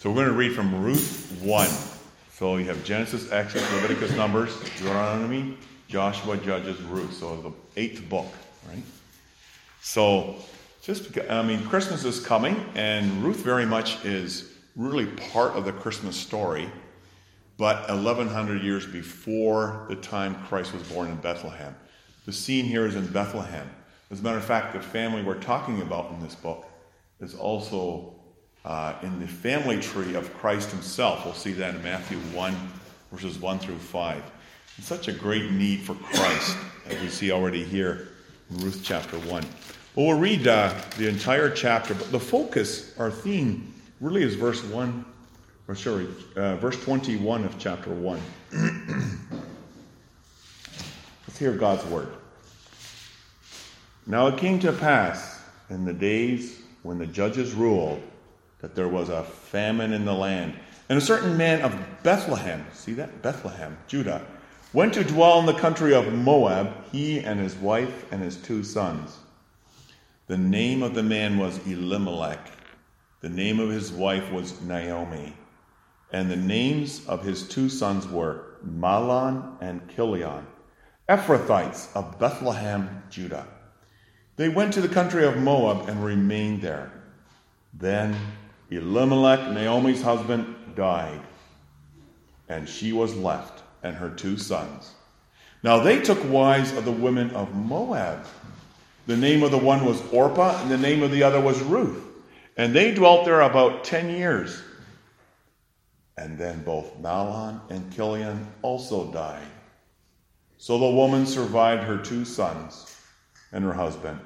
So we're going to read from Ruth 1. So you have Genesis, Exodus, Leviticus, Numbers, Deuteronomy, Joshua, Judges, Ruth. So the eighth book, right? So just, because, I mean, Christmas is coming, and Ruth very much is really part of the Christmas story, but 1100 years before the time Christ was born in Bethlehem. The scene here is in Bethlehem. As a matter of fact, the family we're talking about in this book is also uh, in the family tree of Christ himself. We'll see that in Matthew 1, verses 1 through 5. It's such a great need for Christ, as we see already here in Ruth chapter 1. Well, we'll read uh, the entire chapter, but the focus, our theme, really is verse 1, or sorry, uh, verse 21 of chapter 1. Let's hear God's word. Now it came to pass in the days when the judges ruled that there was a famine in the land. And a certain man of Bethlehem, see that? Bethlehem, Judah, went to dwell in the country of Moab, he and his wife and his two sons. The name of the man was Elimelech. The name of his wife was Naomi. And the names of his two sons were Mahlon and Chilion, Ephrathites of Bethlehem, Judah. They went to the country of Moab and remained there. Then Elimelech, Naomi's husband, died, and she was left, and her two sons. Now they took wives of the women of Moab. The name of the one was Orpah, and the name of the other was Ruth. And they dwelt there about ten years. And then both Mahlon and Chilion also died. So the woman survived her two sons and her husband.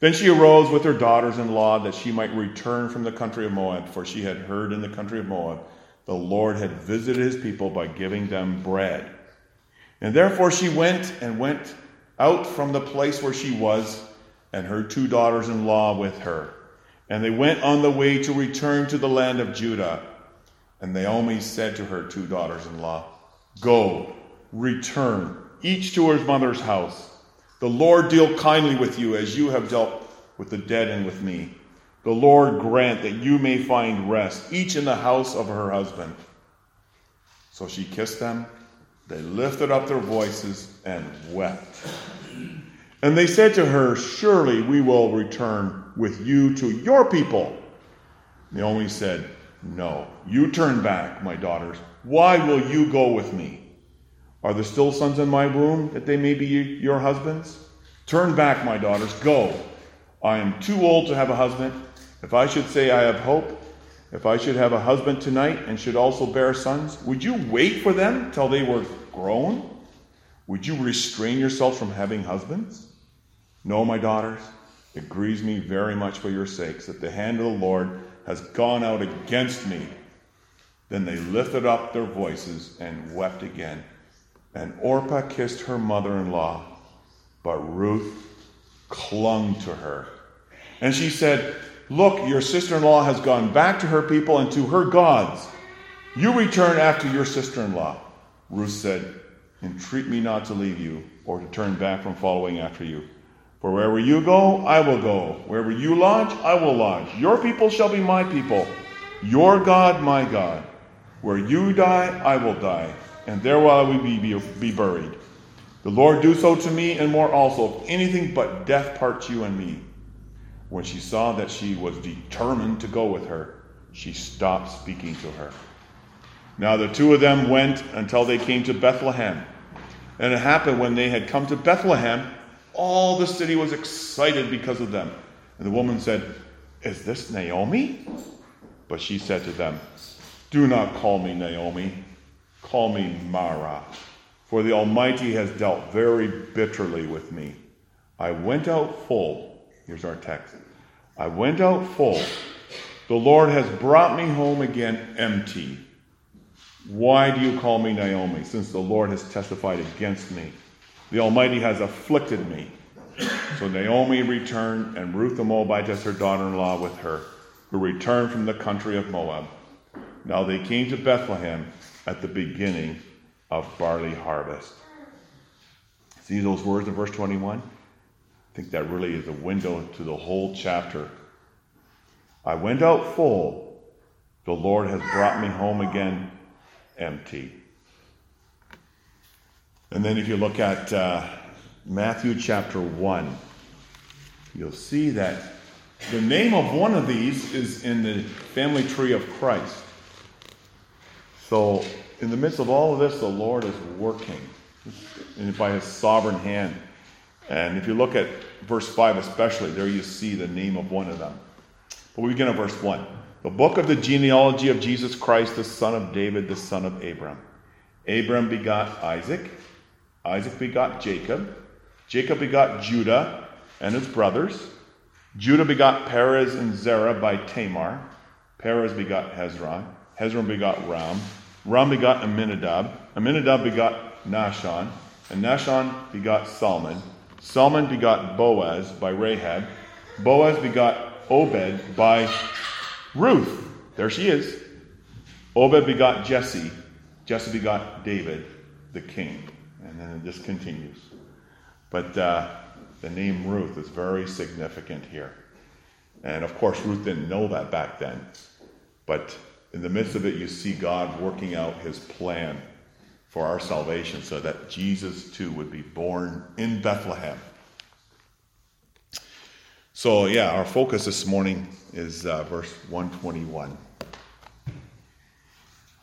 Then she arose with her daughters in law that she might return from the country of Moab, for she had heard in the country of Moab the Lord had visited his people by giving them bread. And therefore she went and went out from the place where she was, and her two daughters in law with her. And they went on the way to return to the land of Judah. And Naomi said to her two daughters in law, Go, return, each to her mother's house. The Lord deal kindly with you as you have dealt with the dead and with me. The Lord grant that you may find rest, each in the house of her husband. So she kissed them. They lifted up their voices and wept. And they said to her, Surely we will return with you to your people. Naomi said, No, you turn back, my daughters. Why will you go with me? Are there still sons in my womb that they may be your husbands? Turn back, my daughters, go. I am too old to have a husband. If I should say I have hope, if I should have a husband tonight and should also bear sons, would you wait for them till they were grown? Would you restrain yourselves from having husbands? No, my daughters, it grieves me very much for your sakes that the hand of the Lord has gone out against me. Then they lifted up their voices and wept again. And Orpah kissed her mother in law, but Ruth clung to her. And she said, Look, your sister in law has gone back to her people and to her gods. You return after your sister in law. Ruth said, Entreat me not to leave you or to turn back from following after you. For wherever you go, I will go. Wherever you lodge, I will lodge. Your people shall be my people, your God, my God. Where you die, I will die and there will I be, be, be buried. The Lord do so to me and more also, if anything but death parts you and me. When she saw that she was determined to go with her, she stopped speaking to her. Now the two of them went until they came to Bethlehem. And it happened when they had come to Bethlehem, all the city was excited because of them. And the woman said, Is this Naomi? But she said to them, Do not call me Naomi Call me Mara, for the Almighty has dealt very bitterly with me. I went out full. Here's our text. I went out full. The Lord has brought me home again empty. Why do you call me Naomi, since the Lord has testified against me? The Almighty has afflicted me. So Naomi returned, and Ruth the Moabitess, her daughter in law, with her, who returned from the country of Moab. Now they came to Bethlehem at the beginning of barley harvest. See those words in verse 21? I think that really is a window to the whole chapter. I went out full. The Lord has brought me home again empty. And then if you look at uh, Matthew chapter 1, you'll see that the name of one of these is in the family tree of Christ. So, in the midst of all of this, the Lord is working by his sovereign hand. And if you look at verse 5 especially, there you see the name of one of them. But we begin at verse 1. The book of the genealogy of Jesus Christ, the son of David, the son of Abram. Abram begot Isaac. Isaac begot Jacob. Jacob begot Judah and his brothers. Judah begot Perez and Zerah by Tamar. Perez begot Hezron. Hezron begot Ram. Ram begot Amminadab. Amminadab begot Nahshon. And Nahshon begot Salmon. Salmon begot Boaz by Rahab. Boaz begot Obed by Ruth. There she is. Obed begot Jesse. Jesse begot David, the king. And then this continues. But uh, the name Ruth is very significant here. And of course, Ruth didn't know that back then. But in the midst of it, you see God working out his plan for our salvation so that Jesus too would be born in Bethlehem. So, yeah, our focus this morning is uh, verse 121.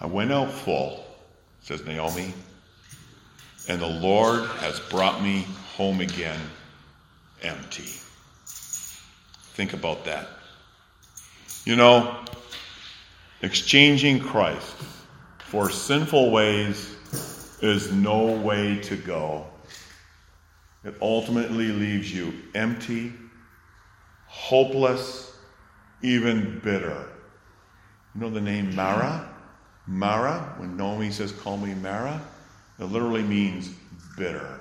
I went out full, says Naomi, and the Lord has brought me home again empty. Think about that. You know, exchanging Christ for sinful ways is no way to go. It ultimately leaves you empty, hopeless, even bitter. You know the name Mara? Mara, when Naomi says, Call me Mara, it literally means bitter.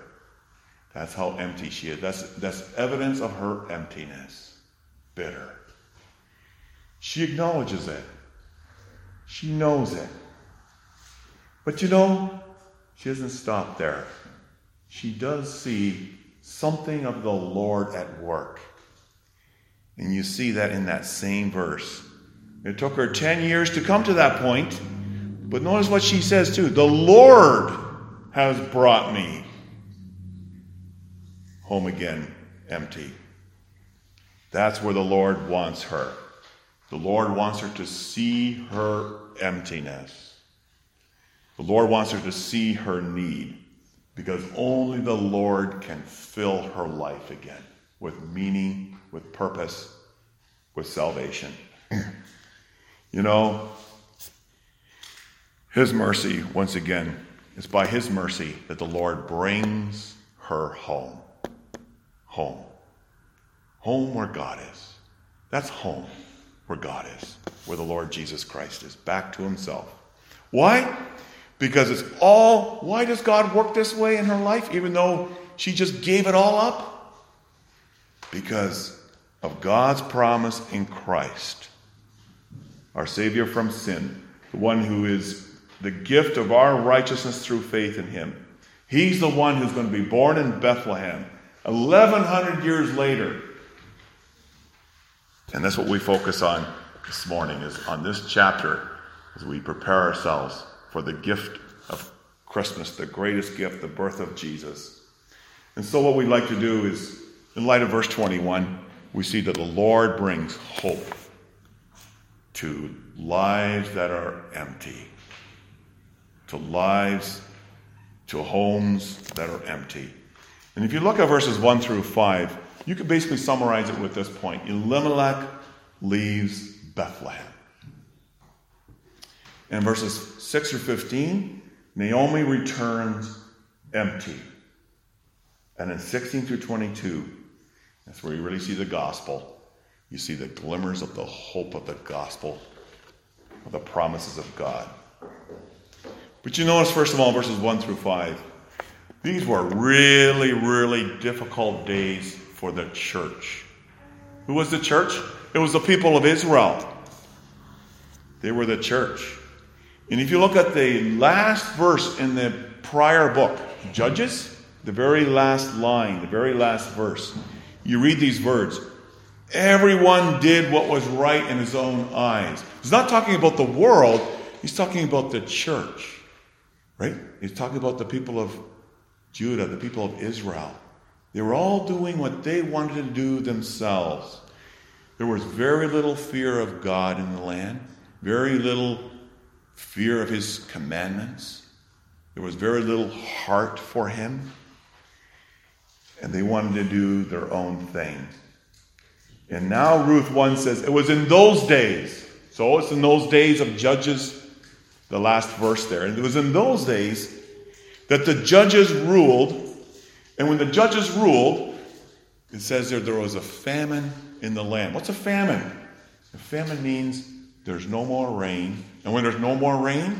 That's how empty she is. That's, that's evidence of her emptiness. Bitter. She acknowledges it. She knows it. But you know, she doesn't stop there. She does see something of the Lord at work. And you see that in that same verse. It took her 10 years to come to that point. But notice what she says too The Lord has brought me home again empty. That's where the Lord wants her. The Lord wants her to see her emptiness. The Lord wants her to see her need because only the Lord can fill her life again with meaning, with purpose, with salvation. you know, His mercy, once again, it's by His mercy that the Lord brings her home home. Home where God is. That's home where God is, where the Lord Jesus Christ is, back to himself. Why? Because it's all, why does God work this way in her life, even though she just gave it all up? Because of God's promise in Christ, our Savior from sin, the one who is the gift of our righteousness through faith in Him. He's the one who's going to be born in Bethlehem 1,100 years later. And that's what we focus on this morning, is on this chapter as we prepare ourselves for the gift of Christmas, the greatest gift, the birth of Jesus. And so, what we'd like to do is, in light of verse 21, we see that the Lord brings hope to lives that are empty, to lives, to homes that are empty. And if you look at verses 1 through 5, you could basically summarize it with this point Elimelech leaves Bethlehem. In verses 6 through 15, Naomi returns empty. And in 16 through 22, that's where you really see the gospel. You see the glimmers of the hope of the gospel, of the promises of God. But you notice, first of all, verses 1 through 5, these were really, really difficult days for the church. Who was the church? It was the people of Israel. They were the church. And if you look at the last verse in the prior book, Judges, the very last line, the very last verse, you read these words Everyone did what was right in his own eyes. He's not talking about the world, he's talking about the church. Right? He's talking about the people of Judah, the people of Israel. They were all doing what they wanted to do themselves. There was very little fear of God in the land, very little fear of his commandments. There was very little heart for him. And they wanted to do their own thing. And now Ruth 1 says, It was in those days. So it's in those days of Judges, the last verse there. And it was in those days that the judges ruled. And when the judges ruled, it says there there was a famine in the land. What's a famine? A famine means there's no more rain. And when there's no more rain,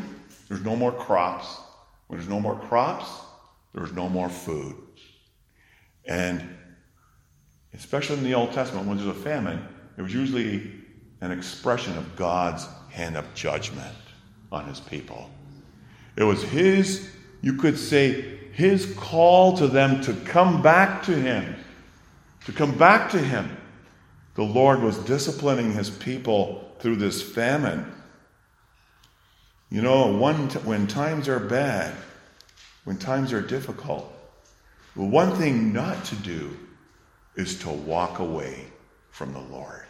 there's no more crops. When there's no more crops, there's no more food. And especially in the Old Testament, when there's a famine, it was usually an expression of God's hand of judgment on his people. It was his, you could say, his call to them to come back to him, to come back to him. The Lord was disciplining his people through this famine. You know, t- when times are bad, when times are difficult, the one thing not to do is to walk away from the Lord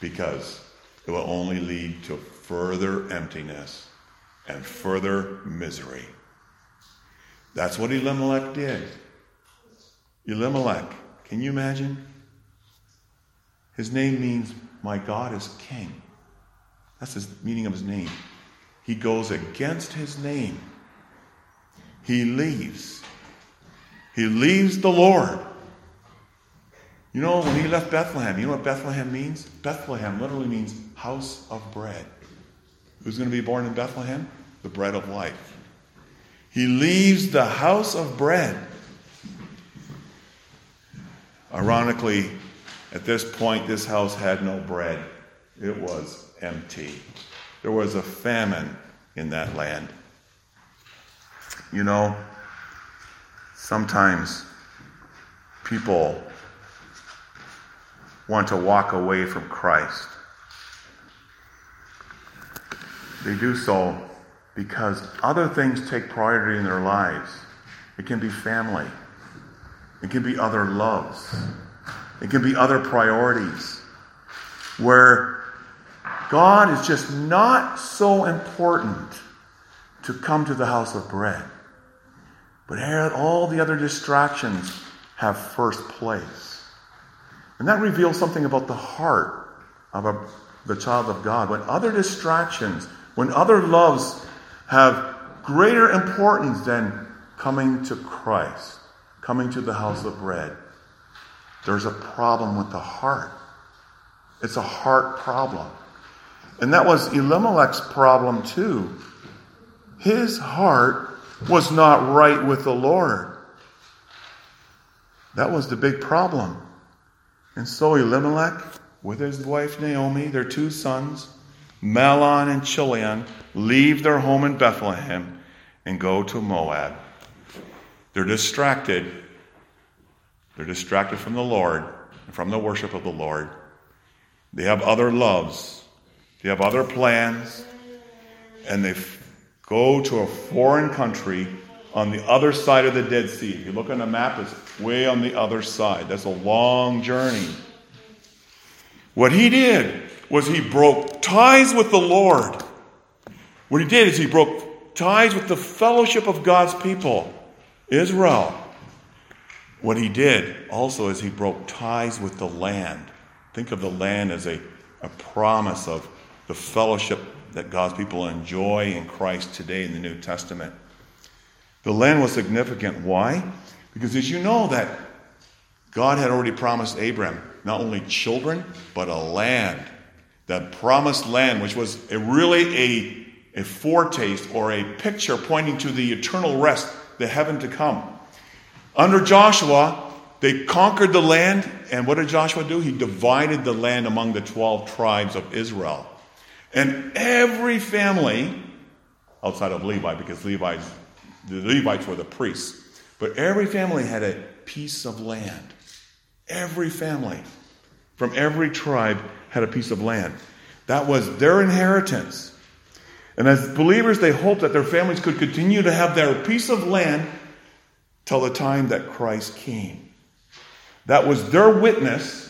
because it will only lead to further emptiness and further misery. That's what Elimelech did. Elimelech, can you imagine? His name means, My God is King. That's the meaning of his name. He goes against his name. He leaves. He leaves the Lord. You know, when he left Bethlehem, you know what Bethlehem means? Bethlehem literally means house of bread. Who's going to be born in Bethlehem? The bread of life. He leaves the house of bread. Ironically, at this point, this house had no bread, it was empty. There was a famine in that land. You know, sometimes people want to walk away from Christ. They do so because other things take priority in their lives. It can be family, it can be other loves, it can be other priorities where God is just not so important to come to the house of bread. But all the other distractions have first place. And that reveals something about the heart of a, the child of God. When other distractions, when other loves have greater importance than coming to Christ, coming to the house of bread, there's a problem with the heart. It's a heart problem. And that was Elimelech's problem too. His heart was not right with the Lord. That was the big problem. And so Elimelech, with his wife Naomi, their two sons, Mahlon and Chilion, leave their home in Bethlehem and go to Moab. They're distracted. They're distracted from the Lord, from the worship of the Lord. They have other loves, they have other plans, and they go to a foreign country on the other side of the Dead Sea. If you look on the map, it's way on the other side. That's a long journey. What he did was he broke ties with the Lord. What he did is he broke ties with the fellowship of God's people, Israel. What he did also is he broke ties with the land. Think of the land as a, a promise of the fellowship that God's people enjoy in Christ today in the New Testament. The land was significant. Why? Because as you know that God had already promised Abraham not only children, but a land. That promised land, which was a really a, a foretaste or a picture pointing to the eternal rest, the heaven to come. Under Joshua, they conquered the land, and what did Joshua do? He divided the land among the 12 tribes of Israel. And every family, outside of Levi, because Levi's, the Levites were the priests, but every family had a piece of land. Every family. from every tribe had a piece of land. That was their inheritance. And as believers, they hoped that their families could continue to have their piece of land till the time that Christ came. That was their witness.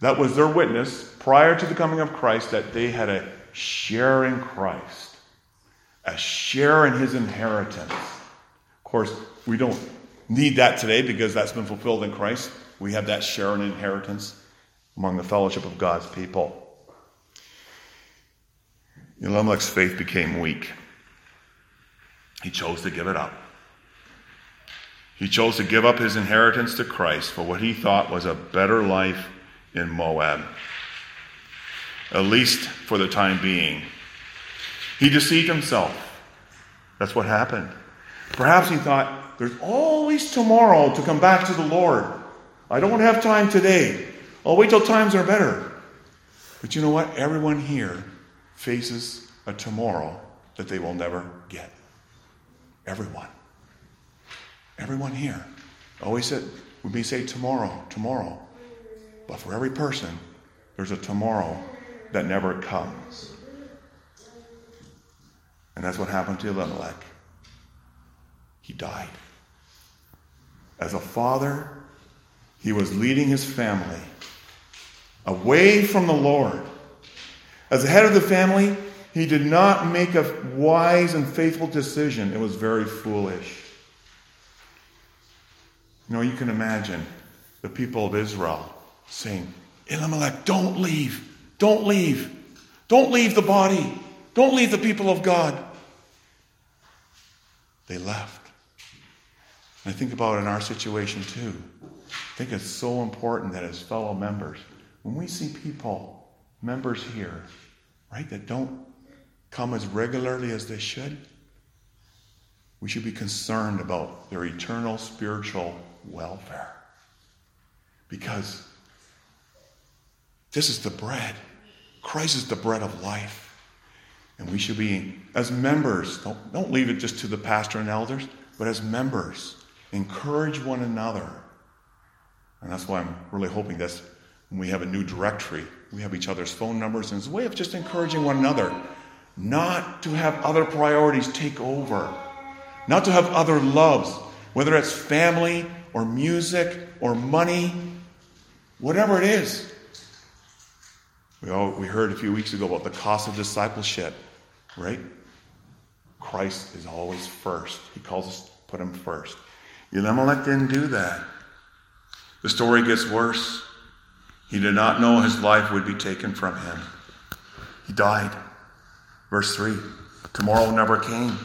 That was their witness prior to the coming of Christ that they had a share in Christ, a share in his inheritance. Of course, we don't need that today because that's been fulfilled in Christ. We have that share in inheritance among the fellowship of God's people. Elimelech's faith became weak. He chose to give it up. He chose to give up his inheritance to Christ for what he thought was a better life in Moab, at least for the time being. He deceived himself. That's what happened. Perhaps he thought, there's always tomorrow to come back to the Lord. I don't have time today. I'll wait till times are better. But you know what? Everyone here faces a tomorrow that they will never get. Everyone. Everyone here. Always said, we may say tomorrow, tomorrow. But for every person, there's a tomorrow that never comes. And that's what happened to Elimelech. He died. As a father, he was leading his family away from the Lord as the head of the family, he did not make a wise and faithful decision. It was very foolish. You know, you can imagine the people of Israel saying, Elimelech, don't leave. Don't leave. Don't leave the body. Don't leave the people of God. They left. And I think about in our situation too. I think it's so important that as fellow members, when we see people members here, right, that don't come as regularly as they should, we should be concerned about their eternal spiritual welfare. Because this is the bread. Christ is the bread of life. And we should be, as members, don't, don't leave it just to the pastor and elders, but as members, encourage one another. And that's why I'm really hoping this we have a new directory we have each other's phone numbers, and it's a way of just encouraging one another not to have other priorities take over, not to have other loves, whether it's family or music or money, whatever it is. We, all, we heard a few weeks ago about the cost of discipleship, right? Christ is always first. He calls us to put him first. Elimelech didn't do that. The story gets worse. He did not know his life would be taken from him. He died. Verse 3 Tomorrow never came.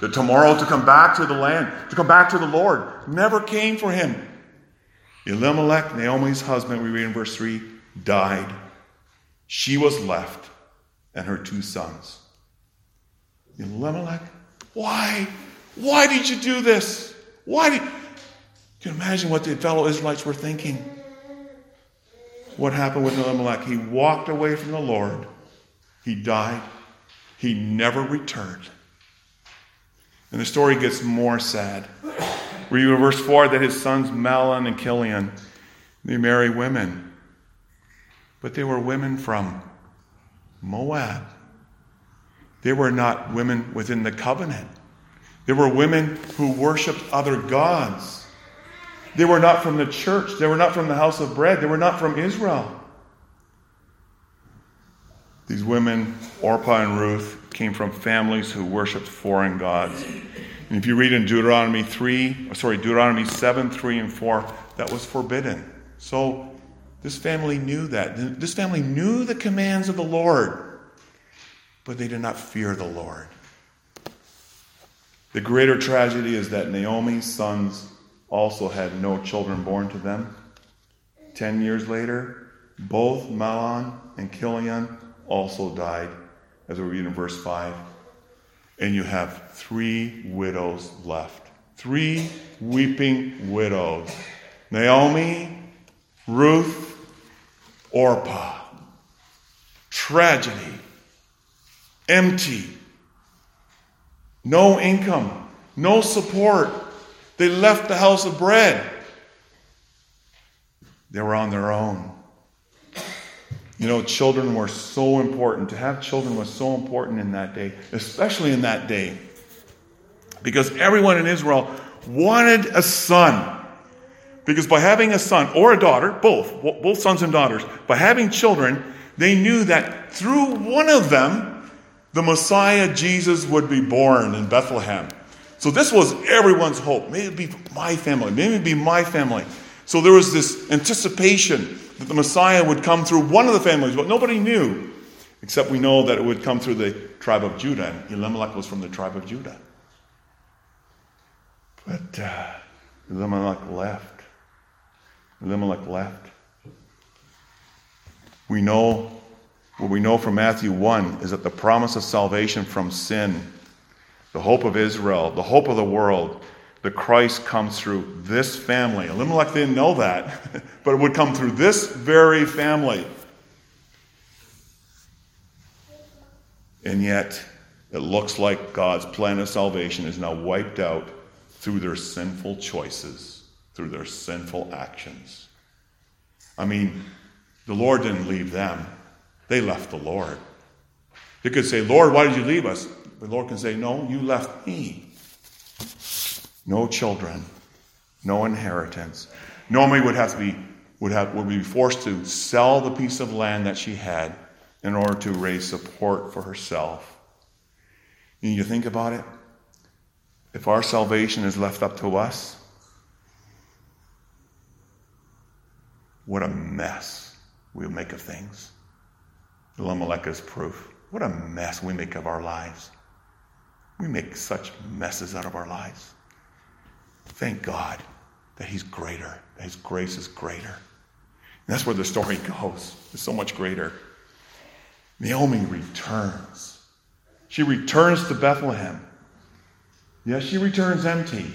The tomorrow to come back to the land, to come back to the Lord, never came for him. Elimelech, Naomi's husband, we read in verse 3, died. She was left, and her two sons. Elimelech, why? Why did you do this? Why did. You can imagine what the fellow Israelites were thinking what happened with Elimelech. He walked away from the Lord. He died. He never returned. And the story gets more sad. We read in verse 4 that his sons Mahlon and Chilion, they marry women. But they were women from Moab. They were not women within the covenant. They were women who worshiped other gods. They were not from the church. They were not from the house of bread. They were not from Israel. These women, Orpah and Ruth, came from families who worshiped foreign gods. And if you read in Deuteronomy 3, sorry, Deuteronomy 7, 3, and 4, that was forbidden. So this family knew that. This family knew the commands of the Lord, but they did not fear the Lord. The greater tragedy is that Naomi's sons also had no children born to them. Ten years later, both Mahlon and Chilion also died, as we read in verse 5. And you have three widows left. Three weeping widows Naomi, Ruth, Orpah. Tragedy. Empty. No income. No support. They left the house of bread. They were on their own. You know, children were so important. To have children was so important in that day, especially in that day, because everyone in Israel wanted a son. Because by having a son or a daughter, both, both sons and daughters, by having children, they knew that through one of them, the Messiah Jesus would be born in Bethlehem. So this was everyone's hope. Maybe it be my family, maybe it be my family. So there was this anticipation that the Messiah would come through one of the families, but nobody knew, except we know that it would come through the tribe of Judah, and Elimelech was from the tribe of Judah. But uh, Elimelech left. Elimelech left. We know, what we know from Matthew 1 is that the promise of salvation from sin, the hope of Israel, the hope of the world, the Christ comes through this family. Elimelech didn't know that, but it would come through this very family. And yet, it looks like God's plan of salvation is now wiped out through their sinful choices, through their sinful actions. I mean, the Lord didn't leave them, they left the Lord. You could say, Lord, why did you leave us? The Lord can say, No, you left me. No children, no inheritance. Naomi would have to be would have would be forced to sell the piece of land that she had in order to raise support for herself. And you think about it, if our salvation is left up to us, what a mess we'll make of things. Elimelech is proof. What a mess we make of our lives. We make such messes out of our lives. Thank God that He's greater, that His grace is greater. And that's where the story goes. It's so much greater. Naomi returns. She returns to Bethlehem. Yes, she returns empty,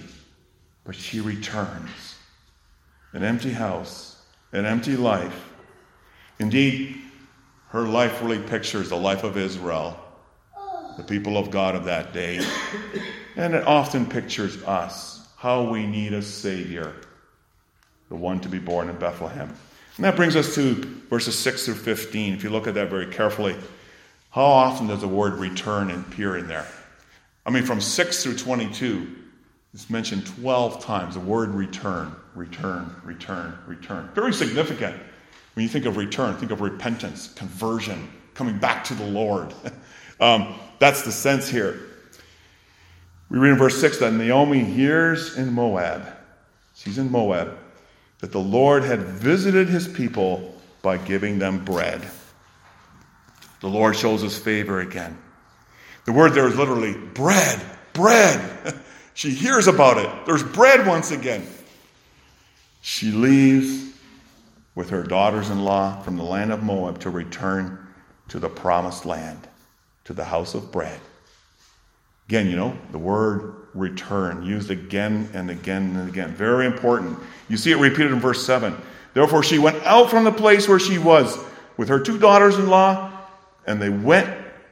but she returns. An empty house, an empty life. Indeed, her life really pictures the life of Israel, the people of God of that day. And it often pictures us, how we need a Savior, the one to be born in Bethlehem. And that brings us to verses 6 through 15. If you look at that very carefully, how often does the word return appear in there? I mean, from 6 through 22, it's mentioned 12 times the word return, return, return, return. Very significant. When you think of return, think of repentance, conversion, coming back to the Lord. um, that's the sense here. We read in verse 6 that Naomi hears in Moab, she's in Moab, that the Lord had visited his people by giving them bread. The Lord shows his favor again. The word there is literally bread, bread. she hears about it. There's bread once again. She leaves with her daughters in law from the land of Moab to return to the promised land, to the house of bread. Again, you know, the word return, used again and again and again. Very important. You see it repeated in verse 7. Therefore, she went out from the place where she was with her two daughters in law, and they went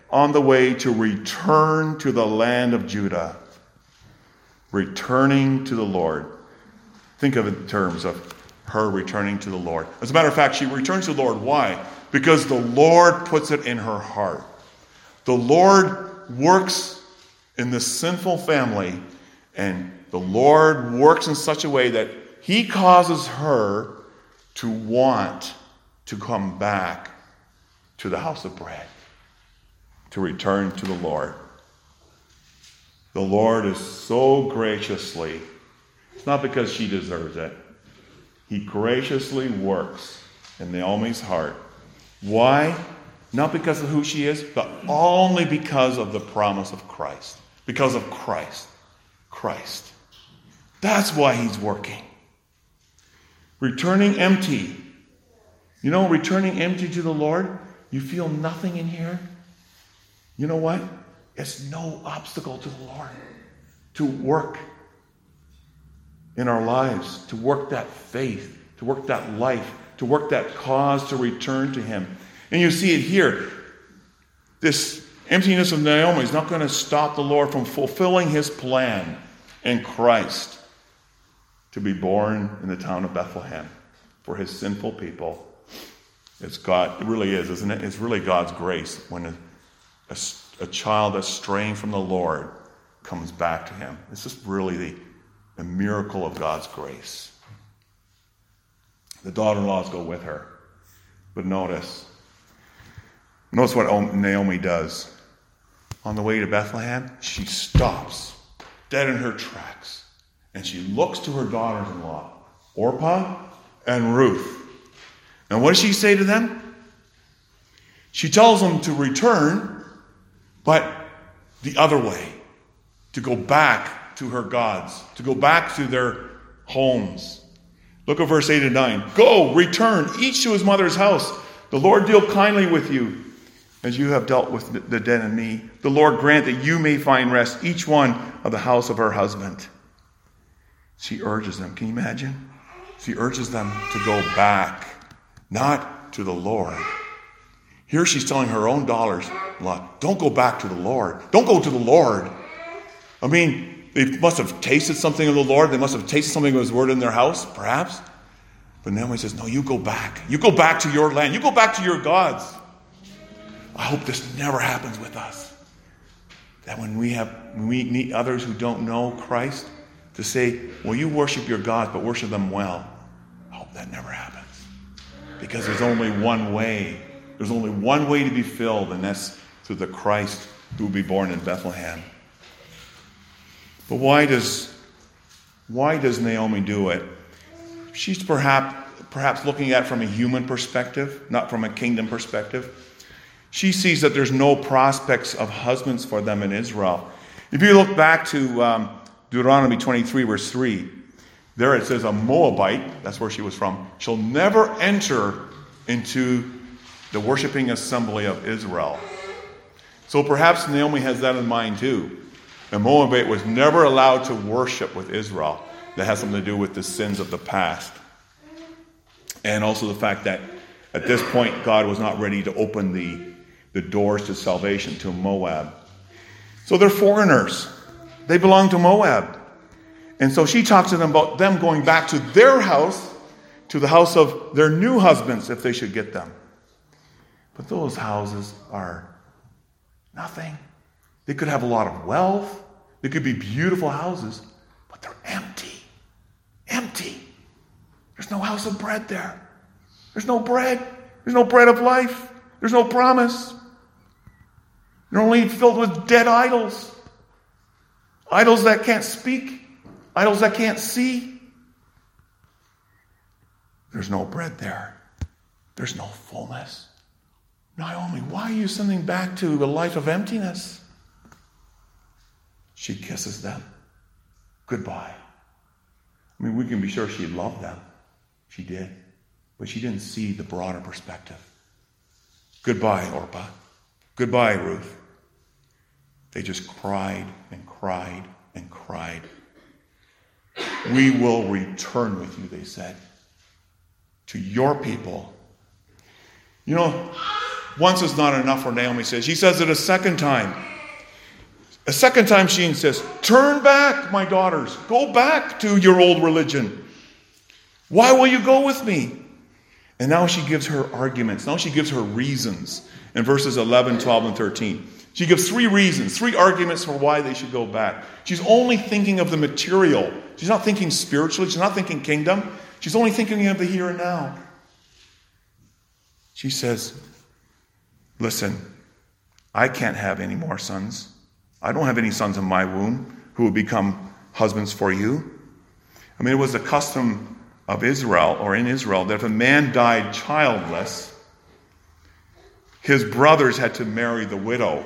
on the way to return to the land of Judah, returning to the Lord. Think of it in terms of her returning to the Lord. As a matter of fact, she returns to the Lord. Why? Because the Lord puts it in her heart. The Lord works in this sinful family, and the Lord works in such a way that He causes her to want to come back to the house of bread to return to the Lord. The Lord is so graciously, it's not because she deserves it, He graciously works in Naomi's heart. Why? Not because of who she is, but only because of the promise of Christ. Because of Christ. Christ. That's why He's working. Returning empty. You know, returning empty to the Lord, you feel nothing in here. You know what? It's no obstacle to the Lord to work in our lives, to work that faith, to work that life, to work that cause to return to Him. And you see it here. This emptiness of Naomi is not going to stop the Lord from fulfilling His plan in Christ to be born in the town of Bethlehem for His sinful people. It's God, it really is, isn't it? It's really God's grace when a, a, a child that's straying from the Lord comes back to Him. It's just really the, the miracle of God's grace. The daughter in laws go with her. But notice, notice what Naomi does. On the way to Bethlehem, she stops dead in her tracks and she looks to her daughters in law, Orpah and Ruth. And what does she say to them? She tells them to return, but the other way, to go back to her gods, to go back to their homes. Look at verse 8 and 9. Go, return, each to his mother's house. The Lord deal kindly with you, as you have dealt with the dead and me. The Lord grant that you may find rest, each one of the house of her husband. She urges them. Can you imagine? She urges them to go back, not to the Lord. Here she's telling her own daughters, don't go back to the Lord. Don't go to the Lord. I mean, they must have tasted something of the Lord. They must have tasted something of His word in their house, perhaps. But Naomi says, No, you go back. You go back to your land. You go back to your gods. I hope this never happens with us. That when we have when we meet others who don't know Christ, to say, well, you worship your gods, but worship them well. I hope that never happens. Because there's only one way. There's only one way to be filled, and that's through the Christ who will be born in Bethlehem. But why does why does Naomi do it? She's perhaps perhaps looking at it from a human perspective, not from a kingdom perspective. She sees that there's no prospects of husbands for them in Israel. If you look back to um, Deuteronomy 23, verse 3, there it says, A Moabite, that's where she was from, shall never enter into the worshiping assembly of Israel. So perhaps Naomi has that in mind too. A Moabite was never allowed to worship with Israel. That has something to do with the sins of the past. And also the fact that at this point, God was not ready to open the, the doors to salvation to Moab. So they're foreigners. They belong to Moab. And so she talks to them about them going back to their house, to the house of their new husbands, if they should get them. But those houses are nothing. They could have a lot of wealth, they could be beautiful houses, but they're empty. Empty. There's no house of bread there. There's no bread. There's no bread of life. There's no promise. They're only filled with dead idols. Idols that can't speak, idols that can't see. There's no bread there. There's no fullness. Naomi, why are you sending back to a life of emptiness? She kisses them. Goodbye. I mean, we can be sure she loved them. She did. But she didn't see the broader perspective. Goodbye, Orpah. Goodbye, Ruth. They just cried and cried and cried. We will return with you, they said, to your people. You know, once is not enough for Naomi says. She says it a second time. A second time she insists, Turn back, my daughters. Go back to your old religion. Why will you go with me? And now she gives her arguments. Now she gives her reasons in verses 11, 12, and 13. She gives three reasons, three arguments for why they should go back. She's only thinking of the material. She's not thinking spiritually. She's not thinking kingdom. She's only thinking of the here and now. She says, Listen, I can't have any more sons. I don't have any sons in my womb who will become husbands for you. I mean, it was the custom of Israel, or in Israel, that if a man died childless, his brothers had to marry the widow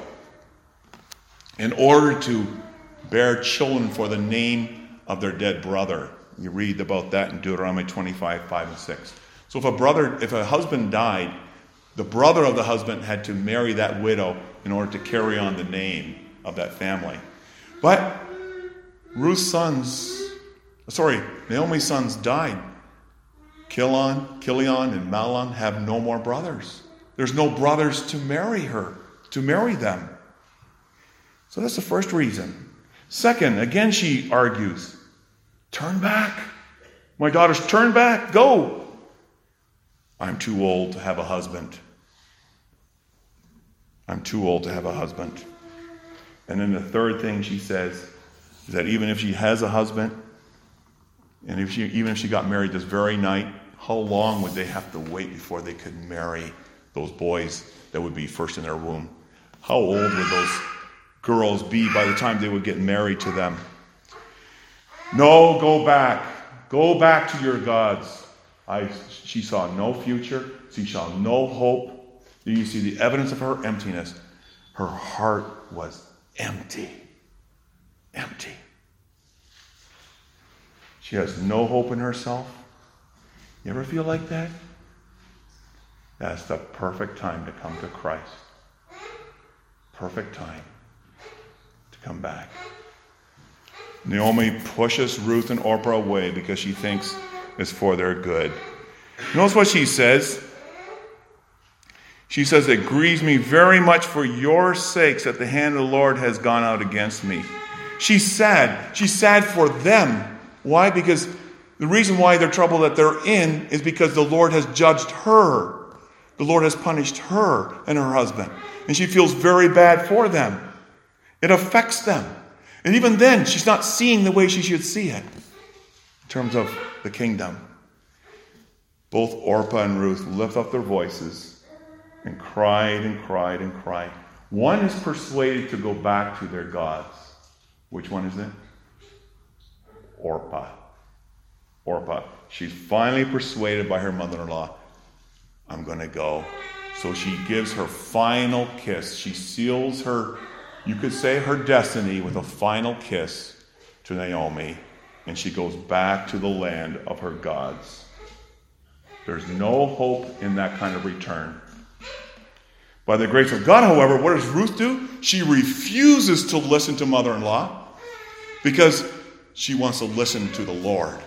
in order to bear children for the name of their dead brother. You read about that in Deuteronomy 25, 5 and 6. So if a brother, if a husband died, the brother of the husband had to marry that widow in order to carry on the name of that family. But Ruth's sons, sorry, Naomi's sons died. Kilon, Chilion, and Mahlon have no more brothers. There's no brothers to marry her, to marry them. So that's the first reason. Second, again, she argues turn back. My daughters, turn back, go. I'm too old to have a husband. I'm too old to have a husband. And then the third thing she says is that even if she has a husband, and if she, even if she got married this very night, how long would they have to wait before they could marry those boys that would be first in their womb? How old would those girls be by the time they would get married to them? No, go back. Go back to your gods. I, she saw no future. She saw no hope. You see the evidence of her emptiness? Her heart was empty. Empty. She has no hope in herself. You ever feel like that? That's the perfect time to come to Christ. Perfect time to come back. Naomi pushes Ruth and Orpah away because she thinks it's for their good. Notice what she says. She says, It grieves me very much for your sakes that the hand of the Lord has gone out against me. She's sad. She's sad for them. Why? Because the reason why they're trouble that they're in is because the Lord has judged her. The Lord has punished her and her husband. And she feels very bad for them. It affects them. And even then, she's not seeing the way she should see it in terms of the kingdom. Both Orpah and Ruth lift up their voices and cried and cried and cried. One is persuaded to go back to their gods. Which one is it? Orpah. Orpah. She's finally persuaded by her mother in law, I'm going to go. So she gives her final kiss. She seals her you could say her destiny with a final kiss to Naomi, and she goes back to the land of her gods. There's no hope in that kind of return. By the grace of God, however, what does Ruth do? She refuses to listen to mother in law because she wants to listen to the Lord.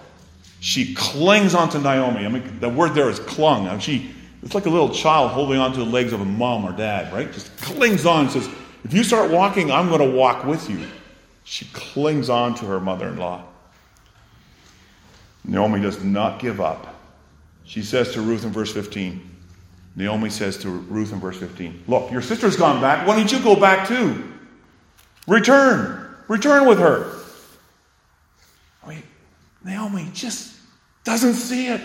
She clings onto Naomi. I mean, the word there is clung. I mean, she, it's like a little child holding onto the legs of a mom or dad, right? Just clings on and says, if you start walking, I'm going to walk with you. She clings on to her mother in law. Naomi does not give up. She says to Ruth in verse 15, Naomi says to Ruth in verse 15, Look, your sister's gone back. Why don't you go back too? Return. Return with her. I mean, Naomi just doesn't see it.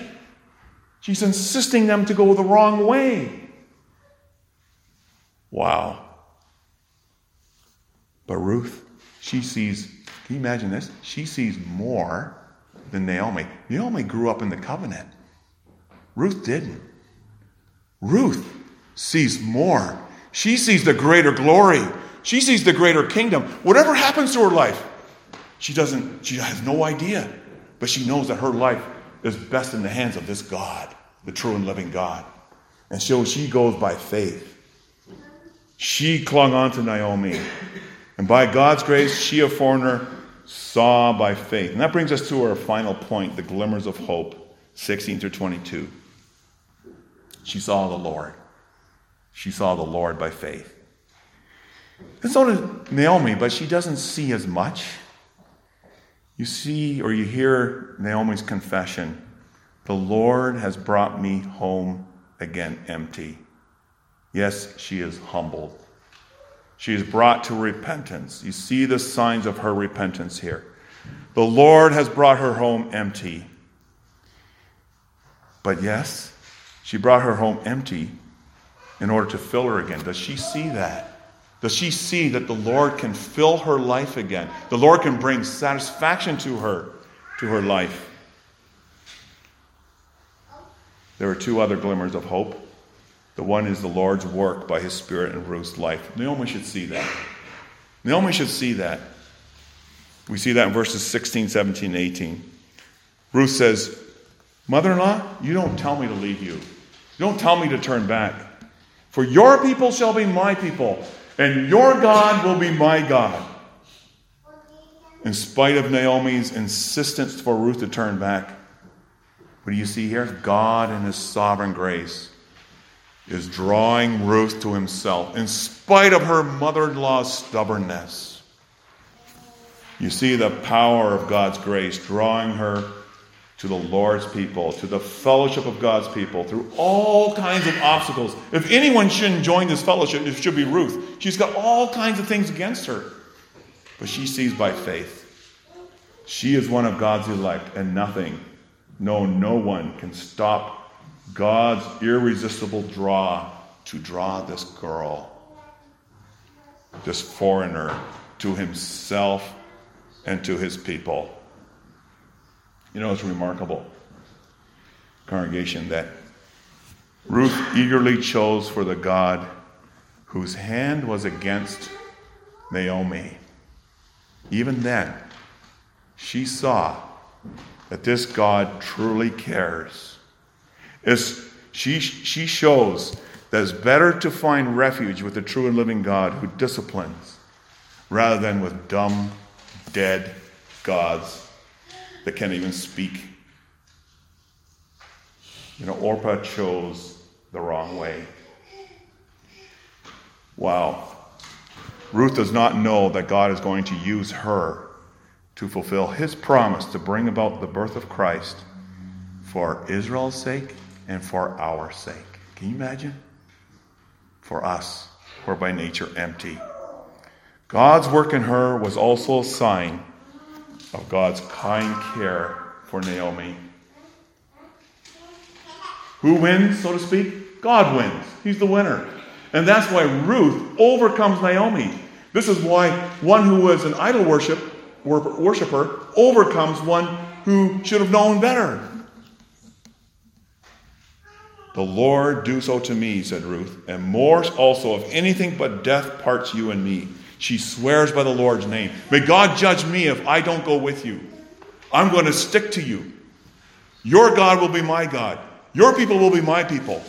She's insisting them to go the wrong way. Wow. But Ruth, she sees, can you imagine this? She sees more than Naomi. Naomi grew up in the covenant. Ruth didn't. Ruth sees more. She sees the greater glory. She sees the greater kingdom. Whatever happens to her life, she doesn't, she has no idea. But she knows that her life is best in the hands of this God, the true and living God. And so she goes by faith. She clung on to Naomi. And by God's grace, she, a foreigner, saw by faith. And that brings us to our final point the glimmers of hope, 16 through 22. She saw the Lord. She saw the Lord by faith. And so did Naomi, but she doesn't see as much. You see or you hear Naomi's confession The Lord has brought me home again empty. Yes, she is humbled. She is brought to repentance. You see the signs of her repentance here. The Lord has brought her home empty. But yes, she brought her home empty in order to fill her again. Does she see that? Does she see that the Lord can fill her life again? The Lord can bring satisfaction to her, to her life. There are two other glimmers of hope. The one is the Lord's work by his Spirit in Ruth's life. Naomi should see that. Naomi should see that. We see that in verses 16, 17, 18. Ruth says, Mother in law, you don't tell me to leave you. You don't tell me to turn back. For your people shall be my people, and your God will be my God. In spite of Naomi's insistence for Ruth to turn back, what do you see here? God in his sovereign grace is drawing Ruth to himself in spite of her mother in law's stubbornness. You see the power of God's grace drawing her to the Lord's people, to the fellowship of God's people, through all kinds of obstacles. If anyone shouldn't join this fellowship, it should be Ruth. She's got all kinds of things against her, but she sees by faith. She is one of God's elect, and nothing, no, no one can stop God's irresistible draw to draw this girl, this foreigner, to himself and to his people. You know, it's remarkable, congregation, that Ruth eagerly chose for the God whose hand was against Naomi. Even then, she saw that this God truly cares. It's, she, she shows that it's better to find refuge with the true and living God who disciplines rather than with dumb, dead gods can't even speak. You know, Orpah chose the wrong way. Wow. Ruth does not know that God is going to use her to fulfill his promise to bring about the birth of Christ for Israel's sake and for our sake. Can you imagine? For us, who are by nature empty. God's work in her was also a sign of God's kind care for Naomi. Who wins, so to speak? God wins. He's the winner. And that's why Ruth overcomes Naomi. This is why one who was an idol worship, worshiper overcomes one who should have known better. The Lord do so to me, said Ruth, and more also if anything but death parts you and me. She swears by the Lord's name. May God judge me if I don't go with you. I'm going to stick to you. Your God will be my God. Your people will be my people.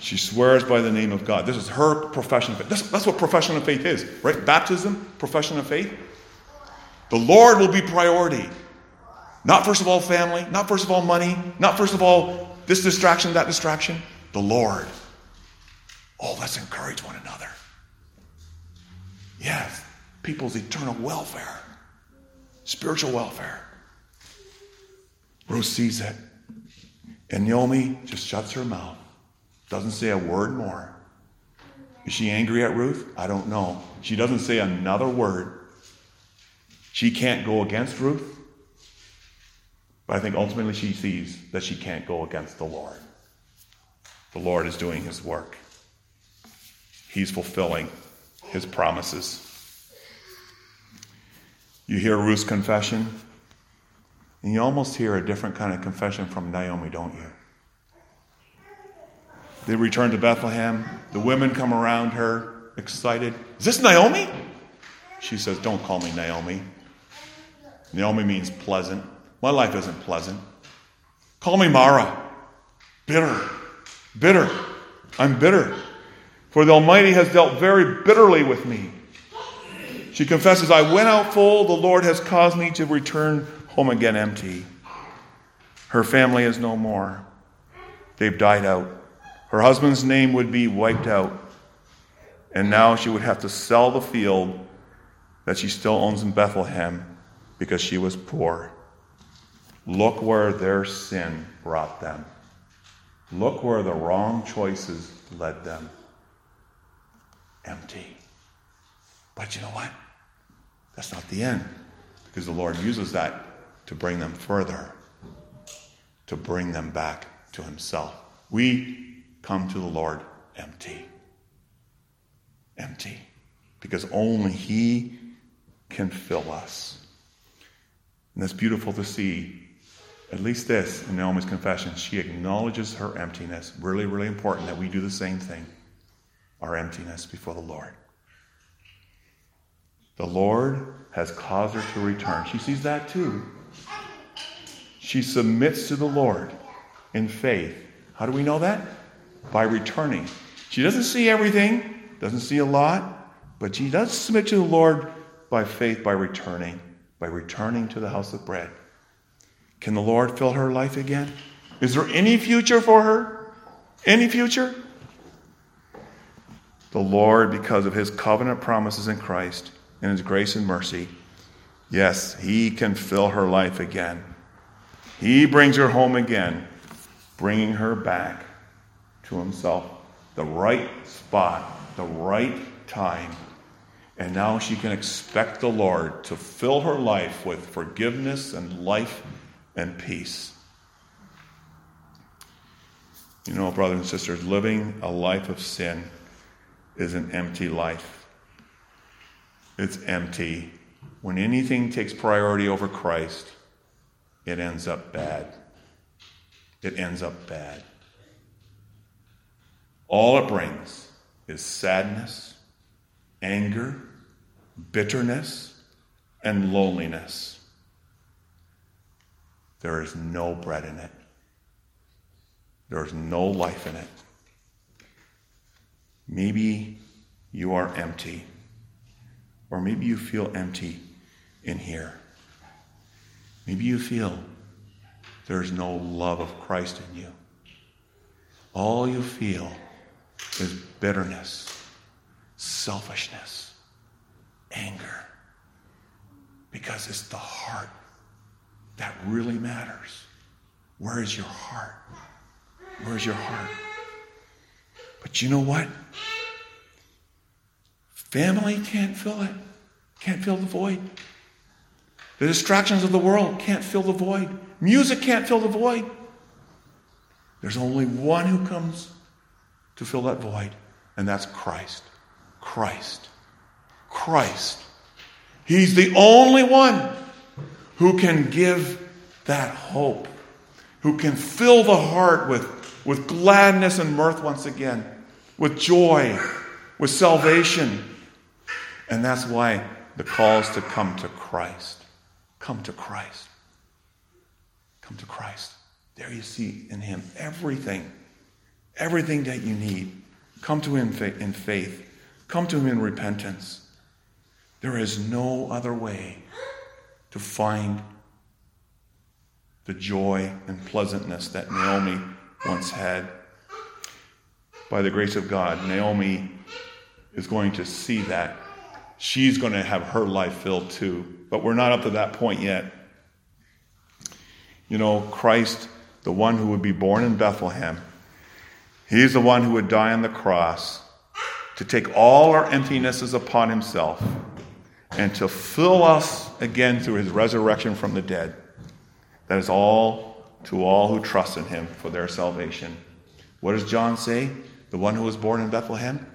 She swears by the name of God. This is her profession of faith. That's, that's what profession of faith is, right? Baptism, profession of faith. The Lord will be priority. Not first of all family, not first of all money, not first of all this distraction, that distraction. The Lord. Oh, let's encourage one another. Yes, people's eternal welfare, spiritual welfare. Ruth sees it. And Naomi just shuts her mouth, doesn't say a word more. Is she angry at Ruth? I don't know. She doesn't say another word. She can't go against Ruth. But I think ultimately she sees that she can't go against the Lord. The Lord is doing his work, he's fulfilling his promises. You hear Ruth's confession, and you almost hear a different kind of confession from Naomi, don't you? They return to Bethlehem. The women come around her, excited. Is this Naomi? She says, Don't call me Naomi. Naomi means pleasant. My life isn't pleasant. Call me Mara. Bitter. Bitter. I'm bitter for the Almighty has dealt very bitterly with me. She confesses, I went out full, the Lord has caused me to return home again empty. Her family is no more. They've died out. Her husband's name would be wiped out. And now she would have to sell the field that she still owns in Bethlehem because she was poor. Look where their sin brought them. Look where the wrong choices led them empty. But you know what? That's not the end, because the Lord uses that to bring them further, to bring them back to Himself. We come to the Lord empty. Empty. Because only He can fill us. And it's beautiful to see, at least this in Naomi's confession. She acknowledges her emptiness. Really, really important that we do the same thing our emptiness before the Lord. The Lord has caused her to return. She sees that too. She submits to the Lord in faith. How do we know that? By returning. She doesn't see everything, doesn't see a lot, but she does submit to the Lord by faith, by returning, by returning to the house of bread. Can the Lord fill her life again? Is there any future for her? Any future? The Lord, because of his covenant promises in Christ and his grace and mercy, yes, he can fill her life again. He brings her home again, bringing her back to himself. The right spot, the right time. And now she can expect the Lord to fill her life with forgiveness and life and peace. You know, brothers and sisters, living a life of sin is an empty life. It's empty. When anything takes priority over Christ, it ends up bad. It ends up bad. All it brings is sadness, anger, bitterness, and loneliness. There is no bread in it. There's no life in it. Maybe you are empty, or maybe you feel empty in here. Maybe you feel there's no love of Christ in you. All you feel is bitterness, selfishness, anger. Because it's the heart that really matters. Where is your heart? Where's your heart? But you know what? Family can't fill it, can't fill the void. The distractions of the world can't fill the void. Music can't fill the void. There's only one who comes to fill that void, and that's Christ. Christ. Christ. He's the only one who can give that hope, who can fill the heart with, with gladness and mirth once again, with joy, with salvation. And that's why the call is to come to Christ. Come to Christ. Come to Christ. There you see in Him everything, everything that you need. Come to Him in faith. Come to Him in repentance. There is no other way to find the joy and pleasantness that Naomi once had. By the grace of God, Naomi is going to see that. She's going to have her life filled too but we're not up to that point yet. You know, Christ, the one who would be born in Bethlehem, he's the one who would die on the cross to take all our emptinesses upon himself and to fill us again through his resurrection from the dead. That is all to all who trust in him for their salvation. What does John say? The one who was born in Bethlehem?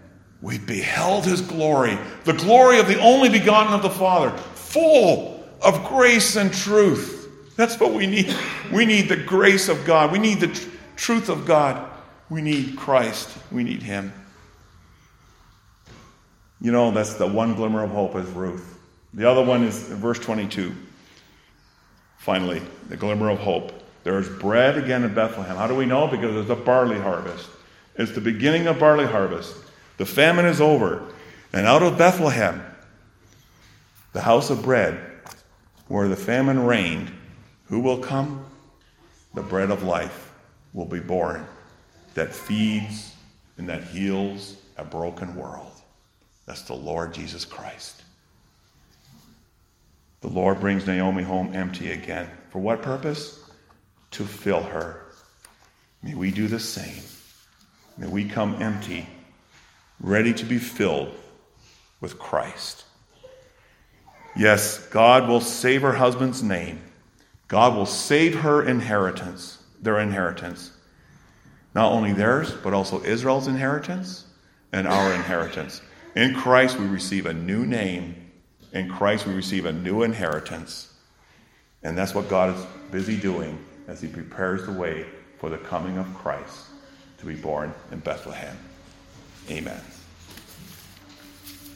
We beheld his glory, the glory of the only begotten of the Father, full of grace and truth. That's what we need. We need the grace of God. We need the tr- truth of God. We need Christ. We need Him. You know, that's the one glimmer of hope is Ruth. The other one is verse 22. Finally, the glimmer of hope. There is bread again in Bethlehem. How do we know? Because there's a barley harvest. It's the beginning of barley harvest. The famine is over. And out of Bethlehem, the house of bread, where the famine reigned, who will come? The bread of life will be born that feeds and that heals a broken world. That's the Lord Jesus Christ. The Lord brings Naomi home empty again. For what purpose? To fill her. May we do the same. May we come empty, ready to be filled with Christ. Yes, God will save her husband's name. God will save her inheritance, their inheritance. Not only theirs, but also Israel's inheritance and our inheritance. In Christ, we receive a new name. In Christ, we receive a new inheritance. And that's what God is busy doing as He prepares the way for the coming of Christ to be born in Bethlehem. Amen.